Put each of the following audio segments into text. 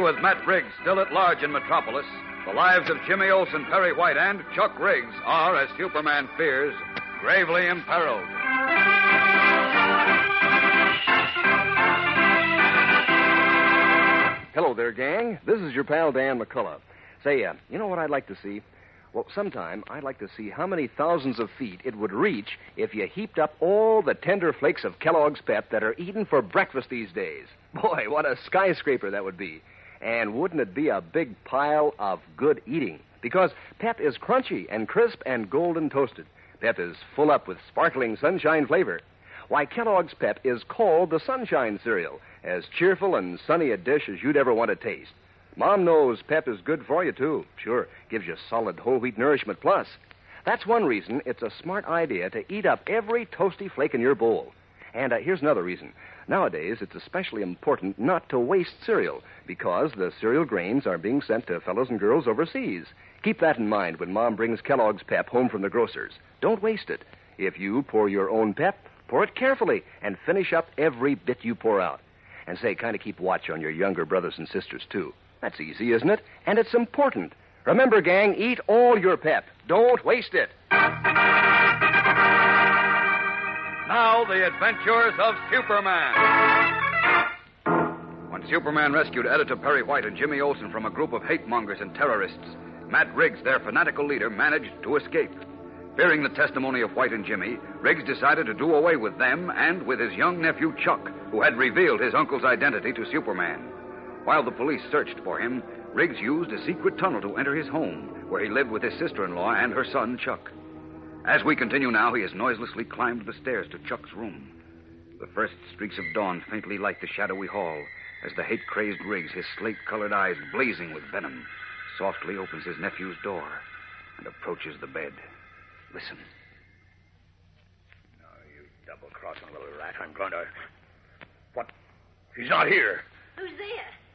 With Matt Riggs still at large in Metropolis, the lives of Jimmy Olsen, Perry White, and Chuck Riggs are, as Superman fears, gravely imperiled. Hello there, gang. This is your pal Dan McCullough. Say, uh, you know what I'd like to see? Well, sometime I'd like to see how many thousands of feet it would reach if you heaped up all the tender flakes of Kellogg's Pep that are eaten for breakfast these days. Boy, what a skyscraper that would be. And wouldn't it be a big pile of good eating? Because Pep is crunchy and crisp and golden toasted. Pep is full up with sparkling sunshine flavor. Why, Kellogg's Pep is called the Sunshine Cereal, as cheerful and sunny a dish as you'd ever want to taste. Mom knows Pep is good for you, too. Sure, gives you solid whole wheat nourishment plus. That's one reason it's a smart idea to eat up every toasty flake in your bowl. And uh, here's another reason. Nowadays, it's especially important not to waste cereal because the cereal grains are being sent to fellows and girls overseas. Keep that in mind when Mom brings Kellogg's Pep home from the grocer's. Don't waste it. If you pour your own Pep, pour it carefully and finish up every bit you pour out. And say, kind of keep watch on your younger brothers and sisters, too. That's easy, isn't it? And it's important. Remember, gang, eat all your Pep. Don't waste it. Now, the adventures of Superman. When Superman rescued editor Perry White and Jimmy Olsen from a group of hate mongers and terrorists, Matt Riggs, their fanatical leader, managed to escape. Fearing the testimony of White and Jimmy, Riggs decided to do away with them and with his young nephew Chuck, who had revealed his uncle's identity to Superman. While the police searched for him, Riggs used a secret tunnel to enter his home, where he lived with his sister in law and her son, Chuck. As we continue now, he has noiselessly climbed the stairs to Chuck's room. The first streaks of dawn faintly light the shadowy hall as the hate crazed Riggs, his slate colored eyes blazing with venom, softly opens his nephew's door and approaches the bed. Listen. Now, you double crossing little rat, I'm going to. What? He's not here. Who's there?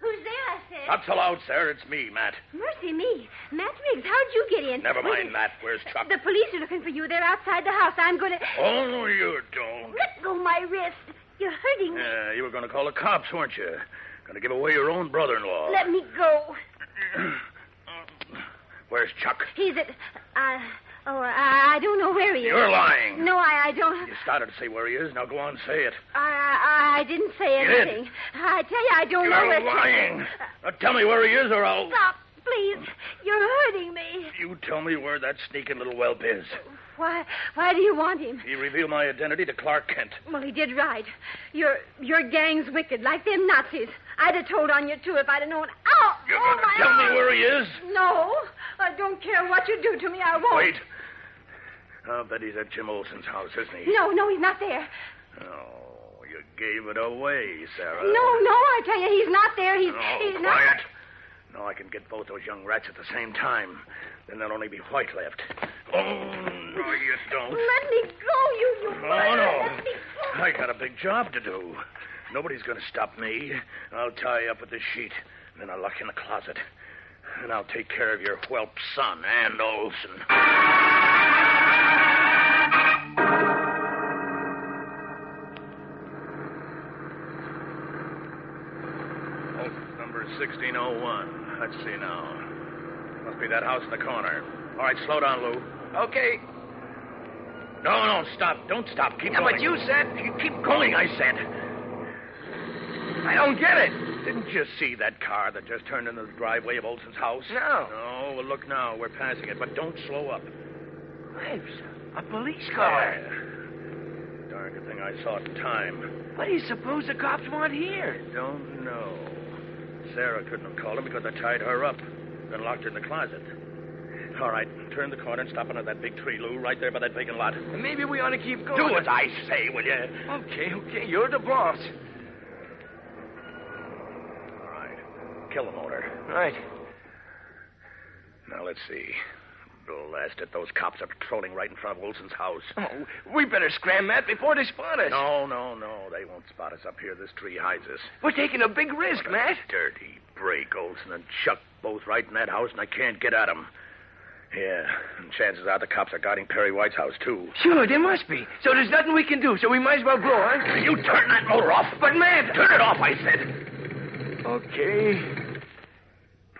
Who's there, I said? Not so loud, sir. It's me, Matt. Mercy me. Matt Riggs, how'd you get in? Never Wait mind, Matt. Where's Chuck? The police are looking for you. They're outside the house. I'm going to. Oh, no, you don't. Let go my wrist. You're hurting me. Uh, you were going to call the cops, weren't you? Going to give away your own brother in law. Let me go. Where's Chuck? He's at. Uh, oh, I, I don't know where he is. You're lying. No, I, I don't. You started to say where he is. Now go on, say it. I, I, I didn't say You did. anything. I tell you, I don't know where. You're lying. Now tell me where he is, or I'll. Stop, please. You're hurting me. You tell me where that sneaking little whelp is. Why? Why do you want him? He revealed my identity to Clark Kent. Well, he did right. Your your gang's wicked, like them Nazis. I'd have told on you too if I'd have known. Ow! You're oh, going to my tell me arm. where he is? No, I don't care what you do to me. I won't. Wait. I'll bet he's at Jim Olsen's house, isn't he? No, no, he's not there. Oh, you gave it away, Sarah. No, no, I tell you, he's not there. He's Oh, he's quiet. No, I can get both those young rats at the same time. Then there'll only be White left. Oh, no, you don't. Let me go, you you. Oh, murderer. no. Let me go. I got a big job to do. Nobody's going to stop me. I'll tie you up with this sheet. And then I'll lock you in the closet. And I'll take care of your whelp son, and Olsen. 1601. Let's see now. Must be that house in the corner. All right, slow down, Lou. Okay. No, no, stop. Don't stop. Keep Yeah, going. but you said. You keep going, I said. I don't get it. Didn't you see that car that just turned into the driveway of Olsen's house? No. No, well, look now. We're passing it, but don't slow up. It's a police car. Yeah. Darn good thing I saw it in time. What do you suppose the cops want here? I Don't know. Sarah couldn't have called him because I tied her up, then locked her in the closet. All right, turn the corner and stop under that big tree, Lou, right there by that vacant lot. Maybe we ought to keep going. Do as I say, will you? Okay, okay. You're the boss. All right. Kill the motor. Right. Now, let's see. Blast it. Those cops are patrolling right in front of Wilson's house. Oh, we better scram, Matt, before they spot us. No, no, no. They won't spot us up here. This tree hides us. We're taking a big risk, Matt. Dirty break, Olsen and Chuck both right in that house, and I can't get at them. Yeah, and chances are the cops are guarding Perry White's house, too. Sure, there must be. So there's nothing we can do, so we might as well blow, huh? You turn that motor off. But, Matt... Turn it off, I said. Okay.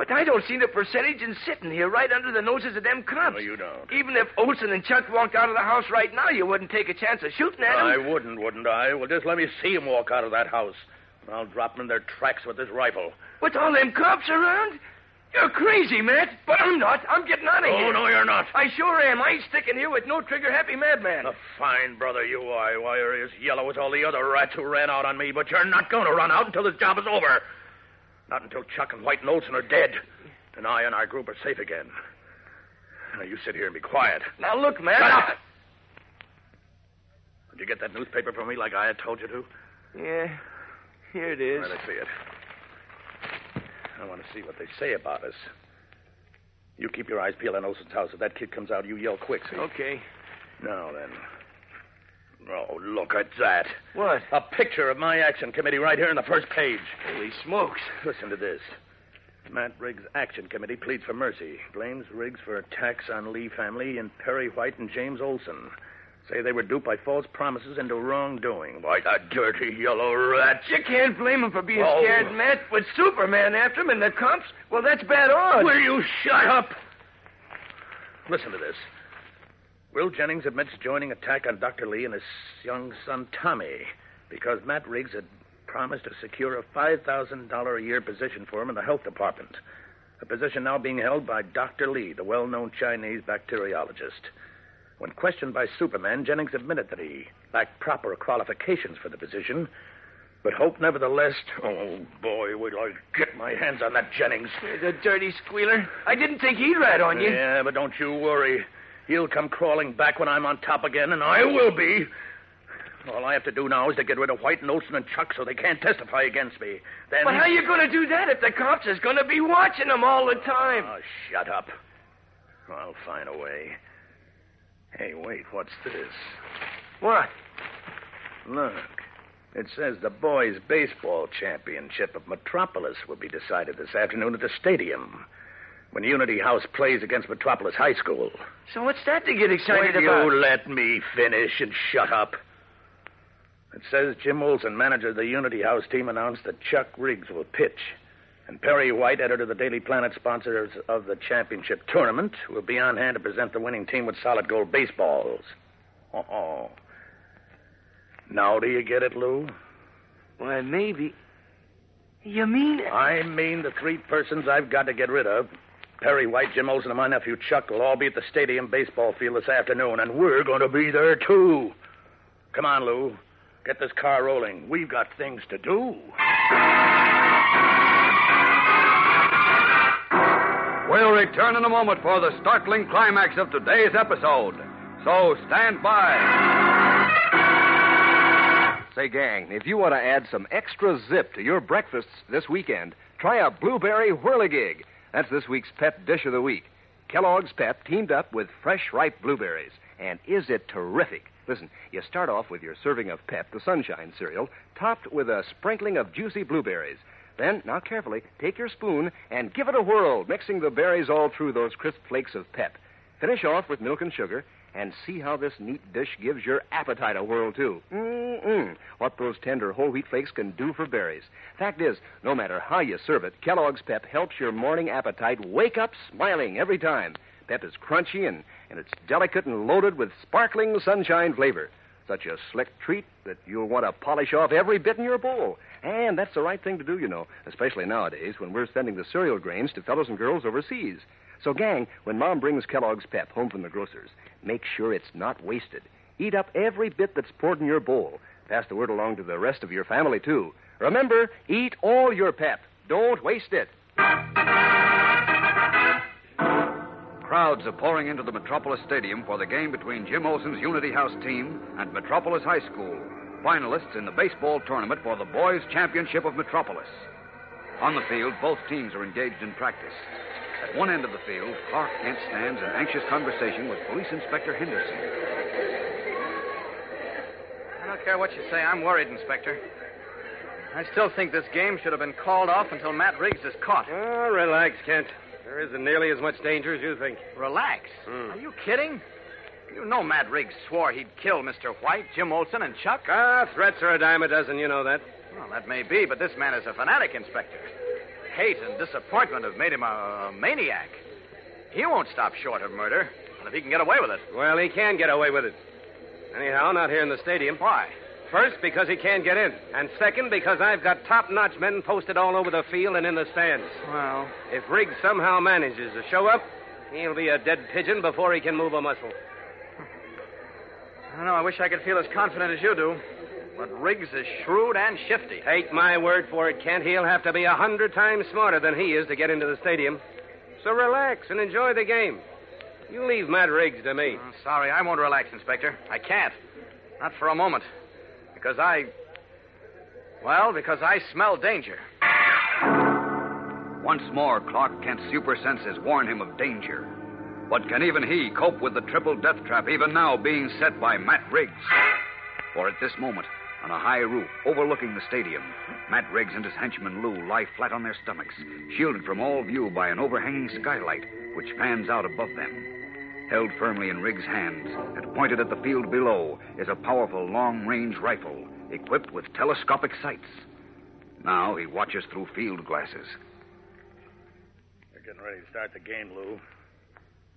But I don't see the percentage in sitting here right under the noses of them cops. No, you don't. Even if Olsen and Chuck walked out of the house right now, you wouldn't take a chance of shooting at them. I wouldn't, wouldn't I? Well, just let me see 'em walk out of that house. And I'll drop 'em in their tracks with this rifle. With all them cops around? You're crazy, Matt. But I'm not. I'm getting out of Oh, here. no, you're not. I sure am. I ain't sticking here with no trigger-happy madman. A fine brother you are. Why, you're as yellow as all the other rats who ran out on me, but you're not going to run out until this job is over. Not until Chuck and White and Olsen are dead, and I and our group are safe again. Now, you sit here and be quiet. Now, look, man. Shut up! Did you get that newspaper from me like I had told you to? Yeah, here it is. Let us see it. I want to see what they say about us. You keep your eyes peeled on Olsen's house. If that kid comes out, you yell quick, see? Okay. Now then. Oh, look at that. What? A picture of my action committee right here in the first page. Holy smokes. Listen to this. Matt Riggs' action committee pleads for mercy. Blames Riggs for attacks on Lee family and Perry White and James Olsen. Say they were duped by false promises into wrongdoing. Why, the dirty yellow rat. You can't blame him for being Oh. scared, Matt. With Superman after him and the cops, well, that's bad odds. Will you shut up? Listen to this. Will Jennings admits joining attack on Dr. Lee and his young son Tommy because Matt Riggs had promised to secure a $5,000 a year position for him in the health department. A position now being held by Dr. Lee, the well known Chinese bacteriologist. When questioned by Superman, Jennings admitted that he lacked proper qualifications for the position, but hoped nevertheless. Oh, boy, wait till I get my hands on that Jennings. The dirty squealer. I didn't think he'd rat on you. Yeah, but don't you worry. He'll come crawling back when I'm on top again, and I will be. All I have to do now is to get rid of White and Olsen and Chuck so they can't testify against me. Then. But how are you going to do that if the cops is going to be watching them all the time? Oh, shut up. I'll find a way. Hey, wait, what's this? What? Look. It says the boys' baseball championship of Metropolis will be decided this afternoon at the stadium when Unity House plays against Metropolis High School. So what's that to get excited Will about? you let me finish and shut up? It says Jim Olsen, manager of the Unity House team, announced that Chuck Riggs will pitch. And Perry White, editor of the Daily Planet, sponsors of the championship tournament, will be on hand to present the winning team with solid gold baseballs. Oh. Now do you get it, Lou? Why, maybe. You mean? I mean the three persons I've got to get rid of. Perry White, Jim Olsen, and my nephew Chuck will all be at the stadium baseball field this afternoon, and we're going to be there, too. Come on, Lou. Get this car rolling. We've got things to do. We'll return in a moment for the startling climax of today's episode. So stand by. Say, gang, if you want to add some extra zip to your breakfasts this weekend, try a blueberry whirligig. That's this week's pep dish of the week. Kellogg's Pep teamed up with fresh, ripe blueberries. And is it terrific? Listen, you start off with your serving of Pep, the Sunshine cereal, topped with a sprinkling of juicy blueberries. Then, now carefully, take your spoon and give it a whirl, mixing the berries all through those crisp flakes of Pep. Finish off with milk and sugar, and see how this neat dish gives your appetite a whirl, too. Mm-mm. What those tender whole wheat flakes can do for berries. Fact is, no matter how you serve it, Kellogg's Pep helps your morning appetite wake up smiling every time. Pep is crunchy and, and it's delicate and loaded with sparkling sunshine flavor. Such a slick treat that you'll want to polish off every bit in your bowl. And that's the right thing to do, you know, especially nowadays when we're sending the cereal grains to fellows and girls overseas. So, gang, when Mom brings Kellogg's Pep home from the grocer's, make sure it's not wasted. Eat up every bit that's poured in your bowl. Pass the word along to the rest of your family, too. Remember, eat all your Pep. Don't waste it. Crowds are pouring into the Metropolis Stadium for the game between Jim Olsen's Unity House team and Metropolis High School, finalists in the baseball tournament for the Boys Championship of Metropolis. On the field, both teams are engaged in practice. At one end of the field, Clark Kent stands in anxious conversation with Police Inspector Henderson. I don't care what you say. I'm worried, Inspector. I still think this game should have been called off until Matt Riggs is caught. Oh, relax, Kent. There isn't nearly as much danger as you think. Relax. Hmm. Are you kidding? You know Matt Riggs swore he'd kill Mr. White, Jim Olsen, and Chuck. Ah, threats are a dime a dozen, you know that. Well, that may be, but this man is a fanatic, Inspector. Hate and disappointment have made him a maniac. He won't stop short of murder, and if he can get away with it. Well, he can get away with it. Anyhow, not here in the stadium. Why? First, because he can't get in. And second, because I've got top notch men posted all over the field and in the stands. Well, If Riggs somehow manages to show up, he'll be a dead pigeon before he can move a muscle. I don't know. I wish I could feel as confident as you do. But Riggs is shrewd and shifty. Take my word for it, Kent. He'll have to be a hundred times smarter than he is to get into the stadium. So relax and enjoy the game. You leave Matt Riggs to me. I'm sorry, I won't relax, Inspector. I can't. Not for a moment. Because I. Well, because I smell danger. Once more, Clark Kent's super senses warn him of danger. But can even he cope with the triple death trap even now being set by Matt Riggs? For at this moment, on a high roof overlooking the stadium, Matt Riggs and his henchman Lou lie flat on their stomachs, shielded from all view by an overhanging skylight which fans out above them. Held firmly in Riggs' hands and pointed at the field below is a powerful long range rifle equipped with telescopic sights. Now he watches through field glasses. They're getting ready to start the game, Lou.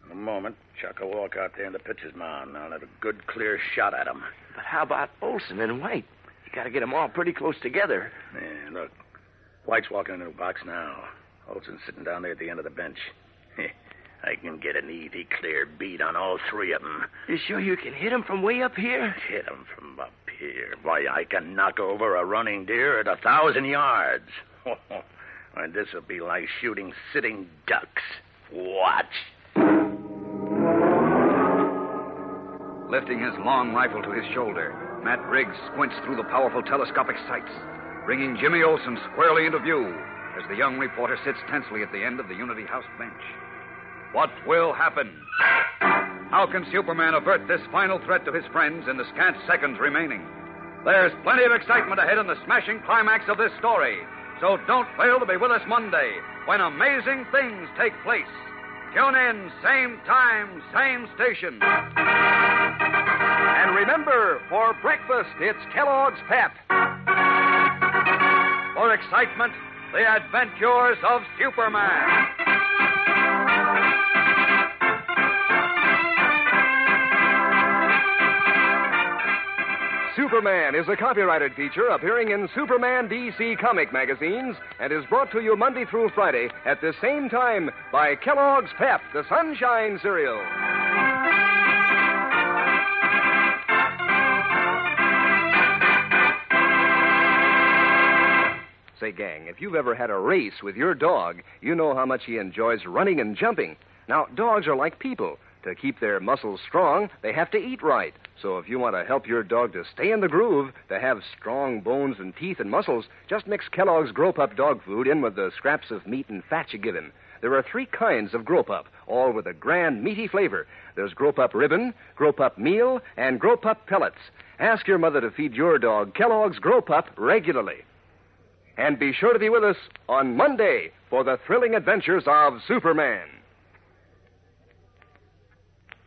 In a moment, Chuck will walk out there in the pitcher's mound. I'll have a good, clear shot at him. But how about Olsen and White? You got to get them all pretty close together. Yeah, look. White's walking into the box now. Olsen's sitting down there at the end of the bench. I can get an easy, clear beat on all three of them. You sure you can hit them from way up here? Hit 'em from up here. Why, I can knock over a running deer at a thousand yards. and this will be like shooting sitting ducks. Watch. Lifting his long rifle to his shoulder, Matt Riggs squints through the powerful telescopic sights, bringing Jimmy Olsen squarely into view as the young reporter sits tensely at the end of the Unity House bench. What will happen? How can Superman avert this final threat to his friends in the scant seconds remaining? There's plenty of excitement ahead in the smashing climax of this story, so don't fail to be with us Monday when amazing things take place. Tune in, same time, same station. And remember, for breakfast, it's Kellogg's Pep. For excitement, the adventures of Superman. Superman is a copyrighted feature appearing in Superman DC comic magazines and is brought to you Monday through Friday at the same time by Kellogg's Pep, the Sunshine Cereal. Say, gang, if you've ever had a race with your dog, you know how much he enjoys running and jumping. Now, dogs are like people. To keep their muscles strong, they have to eat right. So if you want to help your dog to stay in the groove, to have strong bones and teeth and muscles, just mix Kellogg's Gro-Pup dog food in with the scraps of meat and fat you give him. There are three kinds of Gro-Pup, all with a grand, meaty flavor. There's Gro-Pup Ribbon, Gro-Pup Meal, and Gro-Pup Pellets. Ask your mother to feed your dog Kellogg's Gro-Pup regularly. And be sure to be with us on Monday for the thrilling adventures of Superman.